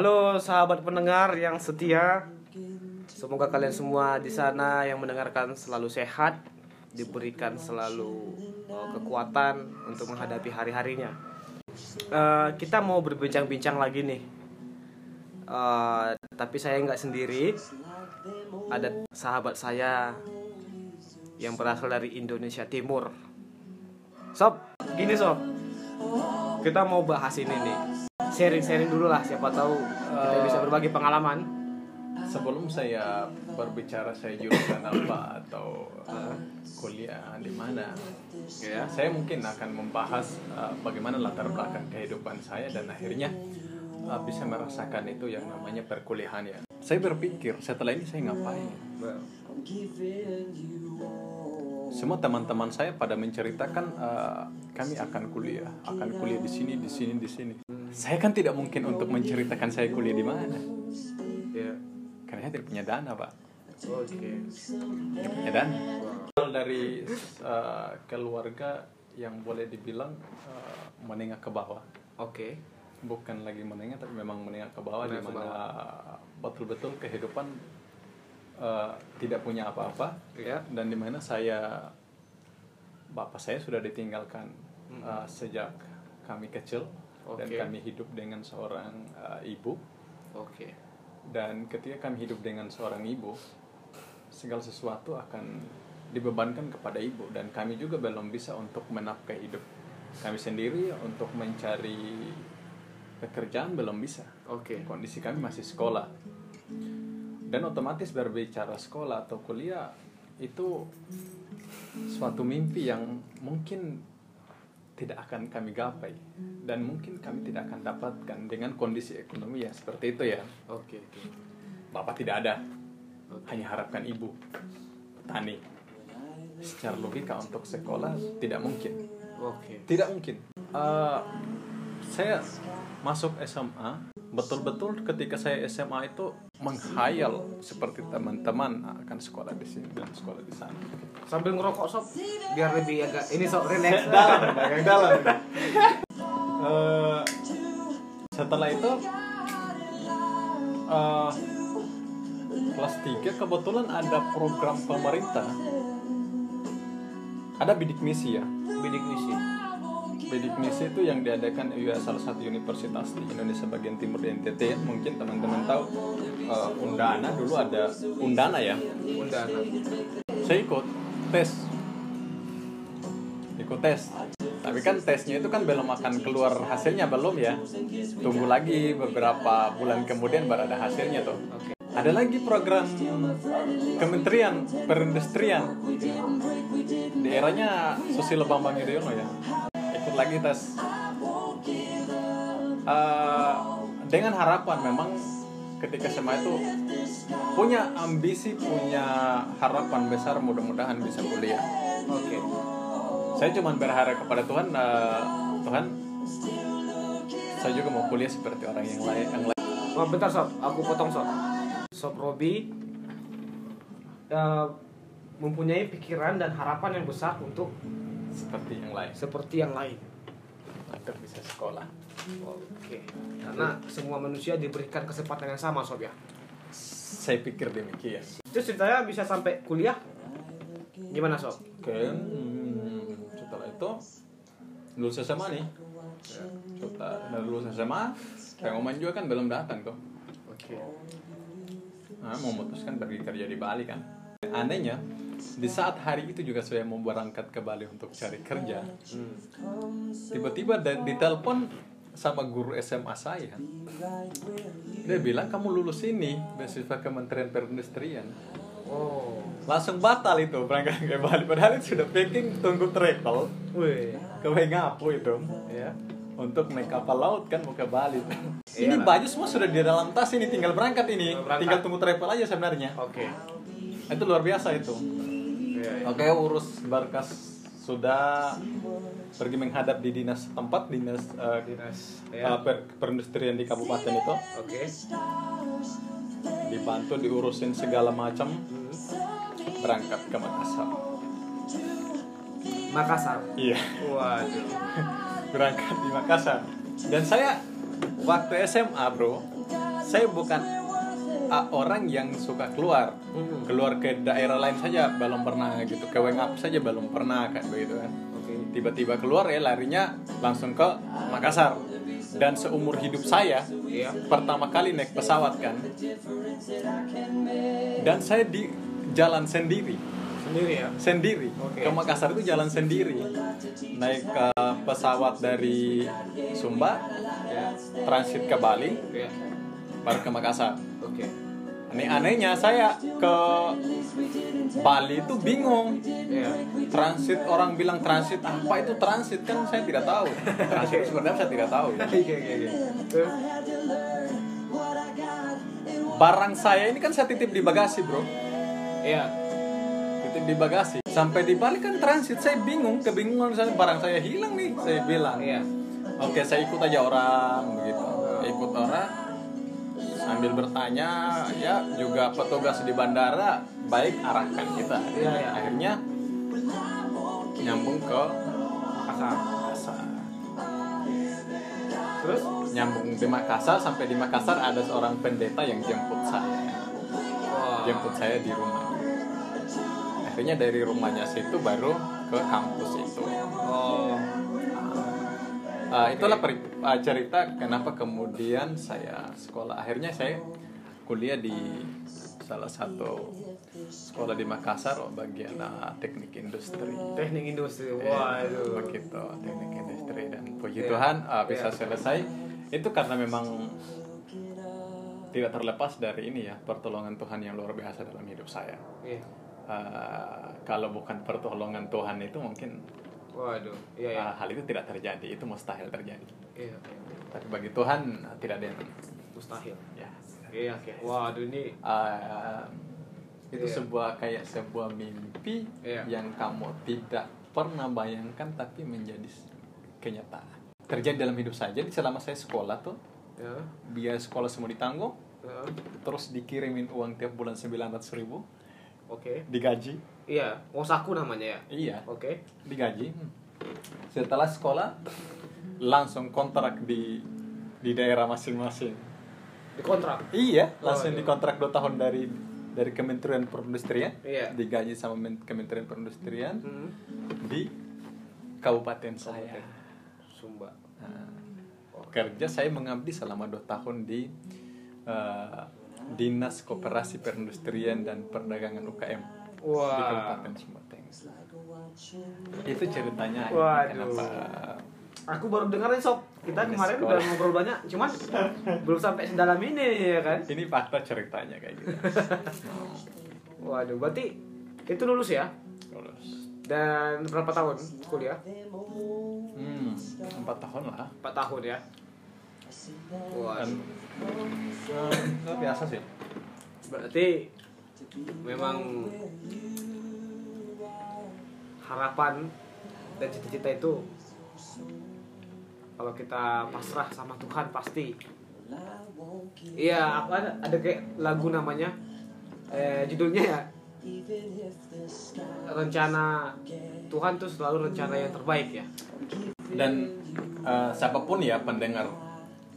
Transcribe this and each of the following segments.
Halo sahabat pendengar yang setia. Semoga kalian semua di sana yang mendengarkan selalu sehat, diberikan selalu uh, kekuatan untuk menghadapi hari-harinya. Uh, kita mau berbincang-bincang lagi nih. Uh, tapi saya nggak sendiri. Ada sahabat saya yang berasal dari Indonesia Timur. Sob, gini sob. Kita mau bahas ini nih. Sharing-sharing dulu lah, siapa tahu kita Eh, bisa berbagi pengalaman. Sebelum saya berbicara saya jurusan apa atau uh, kuliah di mana, Ya. saya mungkin akan membahas uh, bagaimana latar belakang kehidupan saya dan akhirnya uh, bisa merasakan itu yang namanya perkuliahan ya. Saya berpikir setelah ini saya ngapain? Semua teman-teman saya pada menceritakan uh, kami akan kuliah, akan kuliah di sini, di sini, di sini. Saya kan tidak mungkin untuk menceritakan saya kuliah di mana, Ya. karena saya tidak punya dana pak. Oke. Tidak punya dana. Kalau dari uh, keluarga yang boleh dibilang uh, menengah ke bawah, Oke. bukan lagi menengah tapi memang menengah ke bawah di mana betul-betul kehidupan uh, tidak punya apa-apa Ya. dan di mana saya bapak saya sudah ditinggalkan Hmm. uh, sejak kami kecil dan Oke. kami hidup dengan seorang uh, ibu Oke. dan ketika kami hidup dengan seorang ibu segala sesuatu akan dibebankan kepada ibu dan kami juga belum bisa untuk menafkahi hidup kami sendiri untuk mencari pekerjaan belum bisa Oke. kondisi kami masih sekolah dan otomatis berbicara sekolah atau kuliah itu suatu mimpi yang mungkin tidak akan kami gapai. Dan mungkin kami tidak akan dapatkan dengan kondisi ekonomi yang seperti itu ya. Oke. bapak tidak ada. Hanya harapkan ibu petani secara logika untuk sekolah tidak mungkin. Oke. tidak mungkin. Eh, saya masuk SMA, betul-betul ketika saya SMA itu menghayal seperti teman-teman akan sekolah di sini dan sekolah di sana. Sambil ngerokok sob, biar lebih agak ini sob relax. dalam, yang dalam. Eh, setelah itu eh, kelas 3 kebetulan ada program pemerintah. Ada bidik misi ya. Bidik misi. Bidik misi itu yang diadakan UIA salah satu universitas di Indonesia bagian timur di NTT mungkin teman-teman tahu eh, Undana dulu ada Undana ya? Undana. saya ikut tes. Ikut tes. Tapi kan tesnya itu kan belum akan keluar hasilnya belum ya? Tunggu lagi beberapa bulan kemudian baru ada hasilnya tuh. Ada lagi program Kementerian Perindustrian. Di eranya Susilo Bambang Yudhoyono ya lagi tes Eh, dengan harapan memang ketika SMA itu punya ambisi punya harapan besar mudah-mudahan bisa kuliah Oke. saya cuma berharap kepada Tuhan eh, Tuhan saya juga mau kuliah seperti orang yang lain yang lain Oh, bentar sob, aku potong sob. Sob Robi eh, mempunyai pikiran dan harapan yang besar untuk seperti yang lain seperti yang lain. Agar bisa sekolah Oke. Karena semua manusia diberikan kesempatan yang sama sob ya. saya pikir demikian Terus ceritanya bisa sampai kuliah? Gimana sob? Oke, hmm, setelah itu lulus SMA nih. Setelah lulus SMA, pengumuman juga kan belum datang tuh. Oke. Nah, memutuskan pergi kerja di Bali kan. Anehnya, di saat hari itu juga saya mau berangkat ke Bali untuk cari kerja. Hmm. Tiba-tiba da- ditelepon sama guru SMA saya. Dia bilang kamu lulus ini beasiswa Kementerian Perindustrian. Oh. Langsung batal itu berangkat ke Bali. Padahal itu sudah packing tunggu travel ke Wengapu itu Ya. untuk naik kapal laut kan mau ke Bali. ini Iyalah. baju semua sudah di dalam tas ini tinggal berangkat ini. Berangkat. Tinggal tunggu travel aja sebenarnya. Oke. Itu luar biasa itu. Oke, urus berkas sudah pergi menghadap di dinas tempat dinas eh, Dinas. Ya. per- perindustrian di kabupaten itu Oke. dibantu diurusin segala macam Hmm. berangkat ke Makassar. Makassar. Iya. Waduh. berangkat di Makassar dan saya waktu SMA bro saya bukan uh, orang yang suka keluar Hmm. keluar ke daerah lain saja belum pernah gitu ke Wengap saja belum pernah kan begitu kan Oke. tiba-tiba keluar ya larinya langsung ke Makassar dan seumur hidup saya Iya. pertama kali naik pesawat kan dan saya di jalan sendiri Sendiri ya. sendiri Oke. ke Makassar itu jalan sendiri naik ke pesawat dari Sumba Ya. transit ke Bali Iya. baru ke Makassar. Aneh anehnya saya ke Bali itu bingung Iya. transit orang bilang transit apa itu transit kan saya tidak tahu transit apa saya tidak tahu ya. Oke oke. Terus? barang saya ini kan saya titip di bagasi bro Iya. titip di bagasi sampai di Bali kan transit saya bingung kebingungan saya barang saya hilang nih saya bilang Iya. oke saya ikut aja orang begitu ikut orang sambil bertanya ya juga petugas di bandara baik arahkan kita Iya, iya. akhirnya nyambung ke Makassar. Makassar Terus? nyambung di Makassar sampai di Makassar ada seorang pendeta yang jemput saya Wah. jemput saya di rumah akhirnya dari rumahnya situ baru ke kampus itu Oh. Ah, itulah peri- ah, cerita kenapa kemudian saya sekolah akhirnya saya kuliah di salah satu sekolah di Makassar oh, bagian ah, teknik industri Teknik industri. Wah itu. begitu teknik industri dan puji Iya. Tuhan ah, bisa Iya. selesai itu karena memang tidak terlepas dari ini ya pertolongan Tuhan yang luar biasa dalam hidup saya Iya. Ah, kalau bukan pertolongan Tuhan itu mungkin Waduh. Iya iya. hal itu tidak terjadi itu mustahil terjadi Iya. tapi bagi Tuhan tidak ada yang Mustahil. ya Iya oke. Waduh ini. Ah, itu Iya. sebuah kayak sebuah mimpi Iya. yang kamu tidak pernah bayangkan tapi menjadi kenyataan terjadi dalam hidup saya jadi selama saya sekolah tuh Ya. biaya sekolah semua ditanggung Ya. terus dikirimin uang tiap bulan 900 ribu Oke. digaji Iya. Wosaku namanya ya. iya Oke. digaji setelah sekolah langsung kontrak di di daerah masing-masing Di kontrak. iya Oh, langsung iya. dikontrak dua tahun dari dari Kementerian Perindustrian Iya. digaji sama Men- Kementerian Perindustrian Hmm. di kabupaten saya Sumba. Nah, kerja saya mengabdi selama dua tahun di eh, Dinas Koperasi Perindustrian dan Perdagangan UKM di Wah. Kabupaten. Itu ceritanya Waduh. kenapa Aku baru dengar nih sob. Kita kemarin sekolah. udah ngobrol banyak, cuman belum sampai sedalam ini ya kan. ini fakta ceritanya kayak gitu. Waduh, berarti itu lulus ya? Terus, Dan berapa tahun kuliah? hmm, empat tahun lah. 4 tahun ya. Wah, Dan biasa sih. berarti memang harapan dan cita-cita itu kalau kita pasrah sama Tuhan pasti. Iya apa ada, ada kayak lagu namanya eh, judulnya ya. Rencana Tuhan tuh selalu rencana yang terbaik ya. Dan eh, siapa pun ya pendengar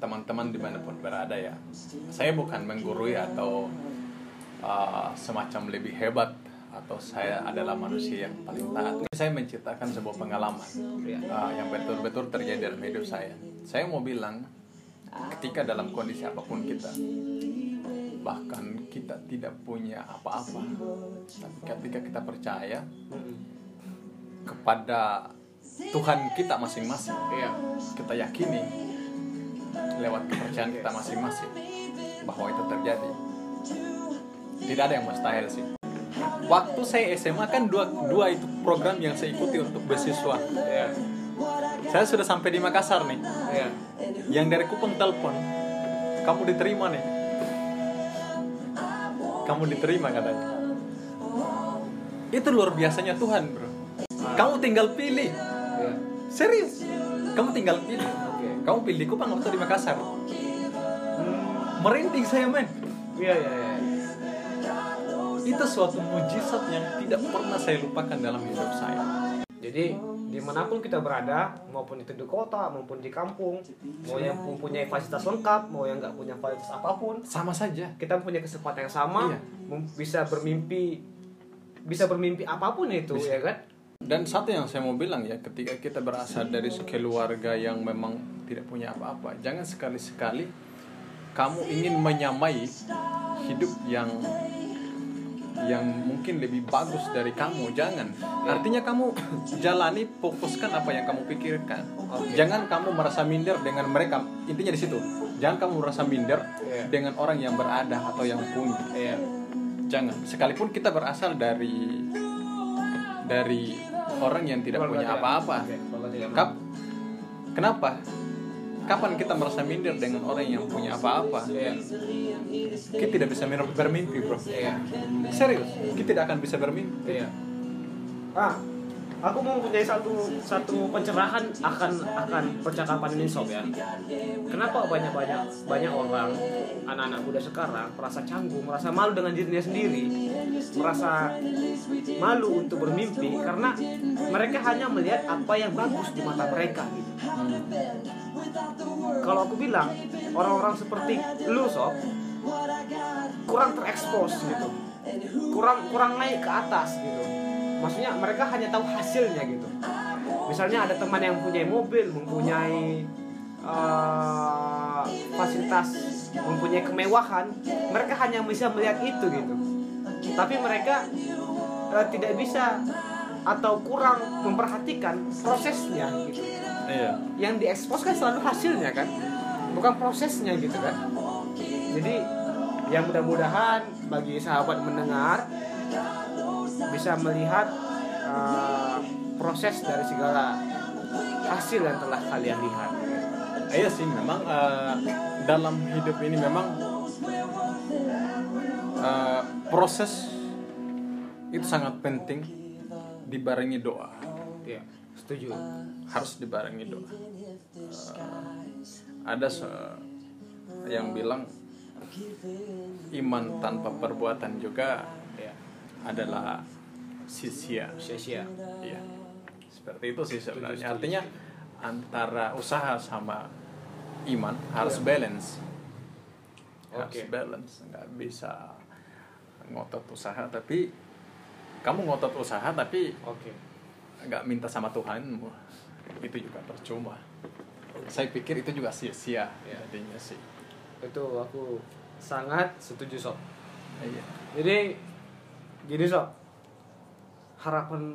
teman-teman di mana pun berada ya, saya bukan menggurui atau eh, semacam lebih hebat atau saya adalah manusia yang paling taat. Saya menciptakan sebuah pengalaman eh, yang betul-betul terjadi dalam hidup saya. Saya mau bilang, ketika dalam kondisi apa pun kita, bahkan kita tidak punya apa-apa, tapi ketika kita percaya kepada Tuhan kita masing-masing, iya kita yakini lewat kepercayaan kita masing-masing bahwa itu terjadi. Tidak ada yang mustahil sih. Waktu saya SMA kan dua, dua itu program yang saya ikuti untuk beasiswa. iya Saya sudah sampai di Makassar nih. iya Yang dari Kupang telepon, kamu diterima nih. Kamu diterima katanya. Itu luar biasanya Tuhan bro. Kamu tinggal pilih. iya Serius. Kamu tinggal pilih. Kamu pilih Kupang atau di Makassar? Merinding saya men. iya iya iya Itu suatu mujizat yang tidak pernah saya lupakan dalam hidup saya. Jadi di mana pun kita berada maupun itu di kota maupun di kampung mau yang mempunyai fasilitas lengkap mau yang nggak punya fasilitas apa pun sama saja kita punya kesempatan yang sama Iya. bisa bermimpi bisa bermimpi apa pun itu Bisa. ya kan Dan satu yang saya mau bilang ya, ketika kita berasal dari keluarga yang memang tidak punya apa-apa, jangan sekali-sekali kamu ingin menyamai hidup yang yang mungkin lebih bagus dari kamu. Jangan. Artinya kamu jalani, fokuskan apa yang kamu pikirkan. Oke. Jangan kamu merasa minder dengan mereka. Intinya di situ. Jangan kamu merasa minder Iya. dengan orang yang berada atau yang punya. Iya. Jangan. Sekalipun kita berasal dari dari orang yang tidak Keluarga punya apa-apa. Kenapa? Kapan kita merasa minder dengan orang yang punya apa-apa? Iya. Kita tidak bisa bermimpi, bro. Iya. Serius, kita tidak akan bisa bermimpi. Iya. Ah, aku mempunyai satu satu pencerahan akan akan percakapan ini sob ya. Kenapa banyak banyak banyak orang anak-anak muda sekarang merasa canggung, merasa malu dengan dirinya sendiri, merasa malu untuk bermimpi karena mereka hanya melihat apa yang bagus di mata mereka. Gitu. Kalau aku bilang orang-orang seperti lu sob kurang terekspos gitu kurang kurang naik ke atas gitu maksudnya mereka hanya tahu hasilnya gitu. Misalnya ada teman yang mempunyai mobil mempunyai eh, fasilitas mempunyai kemewahan mereka hanya bisa melihat itu gitu. Tapi mereka eh, tidak bisa atau kurang memperhatikan prosesnya gitu. Iya. yang diekspos kan selalu hasilnya kan bukan prosesnya gitu kan. Jadi yang mudah-mudahan bagi sahabat mendengar bisa melihat uh, proses dari segala hasil yang telah kalian lihat Iya sih, memang eh, dalam hidup ini memang eh, proses itu sangat penting dibarengi doa. ya setuju harus dibarengi doa. Eh, ada se- yang bilang iman tanpa perbuatan juga ya adalah sia-sia. sia-sia Iya. Seperti itu sih sebenarnya. setuju, Artinya antara usaha sama iman harus balance. Harus Oke. balance, nggak bisa ngotot usaha tapi kamu ngotot usaha tapi oke nggak minta sama Tuhanmu itu juga percuma saya pikir itu juga sia-sia Ya. jadinya sih itu aku sangat setuju sob iya jadi gini sob harapan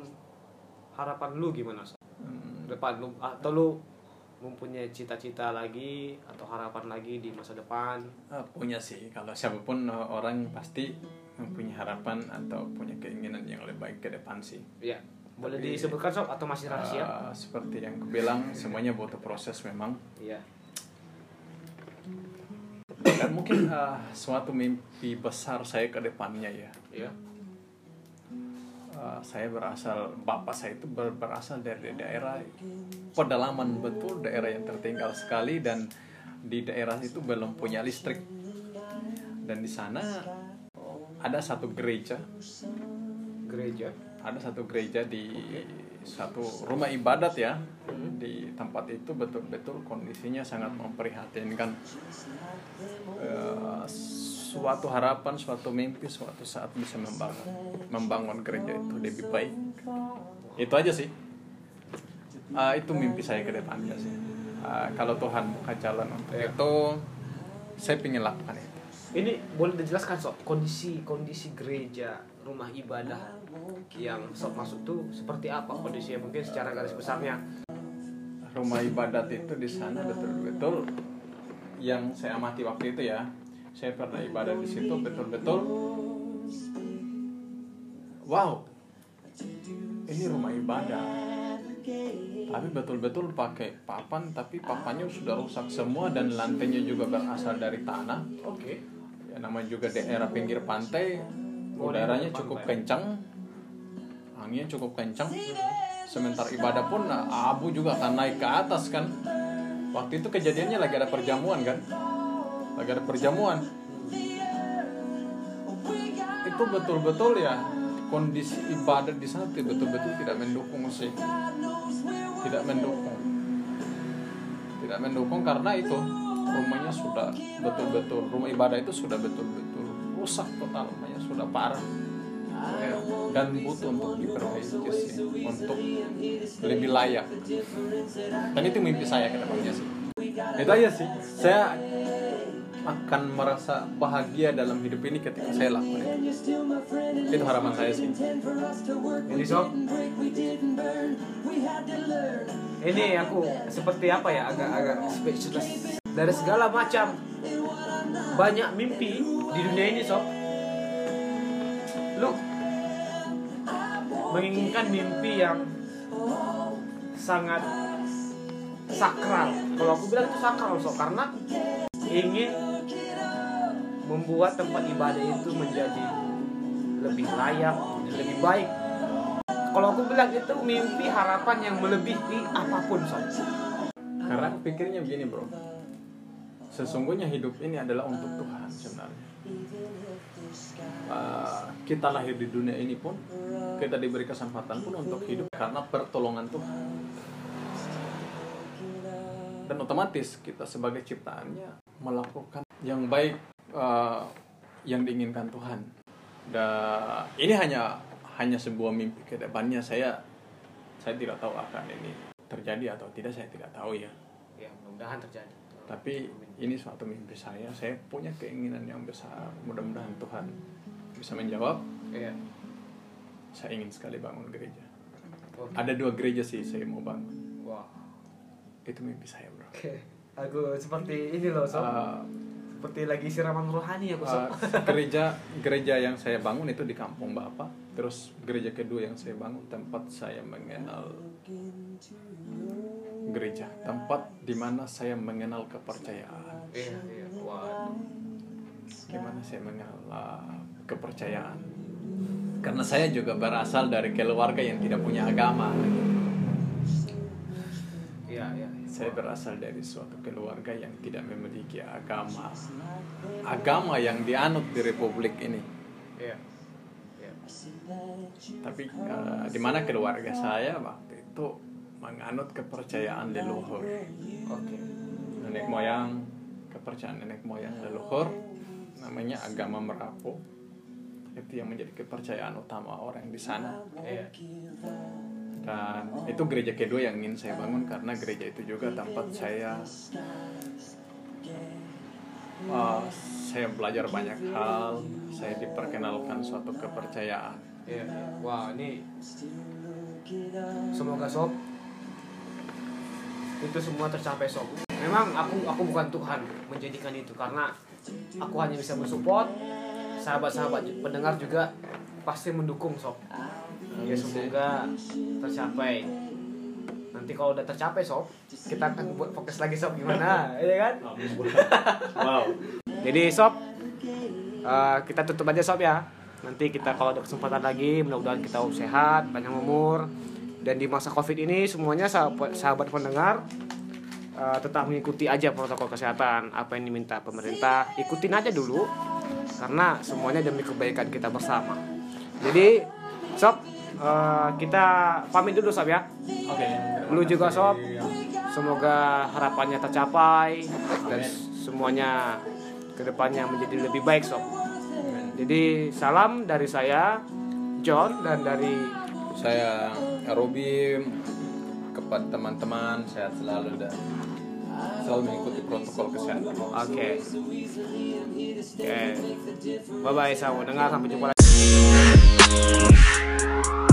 harapan lu gimana sob Hmm, depan lu atau lu mempunyai cita-cita lagi atau harapan lagi di masa depan? Eh, punya sih. Kalau siapa pun eh, orang pasti mempunyai harapan atau punya keinginan yang lebih baik ke depan sih. Ya boleh Tapi- disebutkan sob atau masih rahasia? Eh, seperti yang aku bilang semuanya butuh proses memang. Iya. Dan mungkin eh, suatu mimpi besar saya ke depannya ya. Iya Uh, saya berasal bapak saya itu ber- berasal dari daerah pedalaman betul daerah yang tertinggal sekali dan di daerah itu belum punya listrik. Dan di sana ada satu gereja. Gereja? Ada satu gereja di satu rumah ibadat ya. Di tempat itu betul-betul kondisinya sangat memprihatinkan. Eh, suatu harapan suatu mimpi suatu saat bisa membangun membangun gereja itu lebih baik. Itu aja sih. Ah, itu mimpi saya ke depannya sih. Ah, kalau Tuhan buka jalan untuk Iya. itu saya ingin lakukan itu. Ini boleh dijelaskan sob kondisi kondisi gereja rumah ibadah yang sob masuk tuh seperti apa kondisinya? Mungkin secara garis besarnya. Rumah ibadat itu di sana betul-betul yang saya amati waktu itu ya saya pernah ibadah di situ betul-betul. Wow. Ini rumah ibadah. Tapi betul-betul pakai papan tapi papannya sudah rusak semua dan lantainya juga berasal dari tanah. Oke. Ya namanya juga daerah pinggir pantai. Udaranya cukup kencang. Anginnya cukup kencang. Sementara ibadah pun abu juga akan naik ke atas kan? Waktu itu kejadiannya lagi ada perjamuan kan lagi ada perjamuan. Itu betul-betul ya kondisi ibadah di sana betul-betul tidak mendukung sih. Tidak mendukung. Tidak mendukung karena itu rumahnya sudah betul-betul rumah ibadah itu sudah betul-betul rusak total rumahnya sudah parah. Ya, dan butuh untuk diperbaiki sih untuk lebih layak. Dan itu mimpi saya ke depannya sih. Itu aja sih. Saya akan merasa bahagia dalam hidup ini ketika saya lakukan itu. Itu harapan saya sih. Jadi sob, ini aku seperti apa ya? Agak-agak speechless. Dari segala macam banyak mimpi di dunia ini sob. Lu menginginkan mimpi yang sangat sakral. Kalau aku bilang itu sakral sob karena ingin membuat tempat ibadah itu menjadi lebih layak, lebih baik. Kalau aku bilang itu mimpi harapan yang melebihi apa pun sob. karena aku pikirnya begini bro sesungguhnya hidup ini adalah untuk Tuhan sebenarnya Uh, kita lahir di dunia ini pun kita diberi kesempatan pun untuk hidup karena pertolongan Tuhan dan otomatis kita sebagai ciptaannya melakukan yang baik uh, yang diinginkan Tuhan dan ini hanya hanya sebuah mimpi ke depannya saya saya tidak tahu akan ini terjadi atau tidak saya tidak tahu ya Ya, mudah-mudahan terjadi. tapi ini suatu mimpi saya saya punya keinginan yang besar mudah-mudahan Tuhan bisa menjawab Iya. saya ingin sekali bangun gereja Oke. ada dua gereja sih saya mau bangun Wah. itu mimpi saya bro Oke. Aku seperti ini loh sob. Uh, seperti lagi siraman rohani sob. uh, gereja gereja yang saya bangun itu di kampung bapak terus gereja kedua yang saya bangun tempat saya mengenal gereja tempat di mana saya mengenal kepercayaan Iya, iya. Waduh. gimana saya mengenal uh, kepercayaan karena saya juga berasal dari keluarga yang tidak punya agama Iya, iya. Saya berasal dari suatu keluarga yang tidak memiliki agama agama yang dianut di republik ini Iya. Iya. tapi uh, di mana keluarga saya waktu itu menganut kepercayaan leluhur Oke. nenek moyang kepercayaan nenek moyang leluhur namanya agama merapu itu yang menjadi kepercayaan utama orang di sana Iya. Dan itu gereja kedua yang ingin saya bangun karena gereja itu juga tempat saya uh, saya belajar banyak hal saya diperkenalkan suatu kepercayaan Iya. iya. Wah, ini semoga sob itu semua tercapai sob. Memang aku aku bukan Tuhan menjadikan itu karena aku hanya bisa mensupport sahabat-sahabat pendengar juga pasti mendukung sob. Ya semoga tercapai. Nanti kalau udah tercapai sob, kita akan buat fokus lagi sob gimana, ya kan? wow Jadi sob, eh, kita tutup aja sob ya. Nanti kita kalau ada kesempatan lagi, mudah-mudahan kita sehat, panjang umur. Dan di masa covid ini semuanya sahabat, sahabat pendengar eh, tetap mengikuti aja protokol kesehatan apa yang diminta pemerintah. Ikutin aja dulu, karena semuanya demi kebaikan kita bersama. Jadi sob, eh, kita pamit dulu sob ya. oke Lu juga sob, semoga harapannya tercapai dan semuanya ke depannya menjadi lebih baik sob. Jadi salam dari saya John dan dari saya Robi kepada teman-teman sehat selalu dan selalu mengikuti protokol kesehatan Oke. Oke. Bye bye sama dengar sampai jumpa lagi. thank you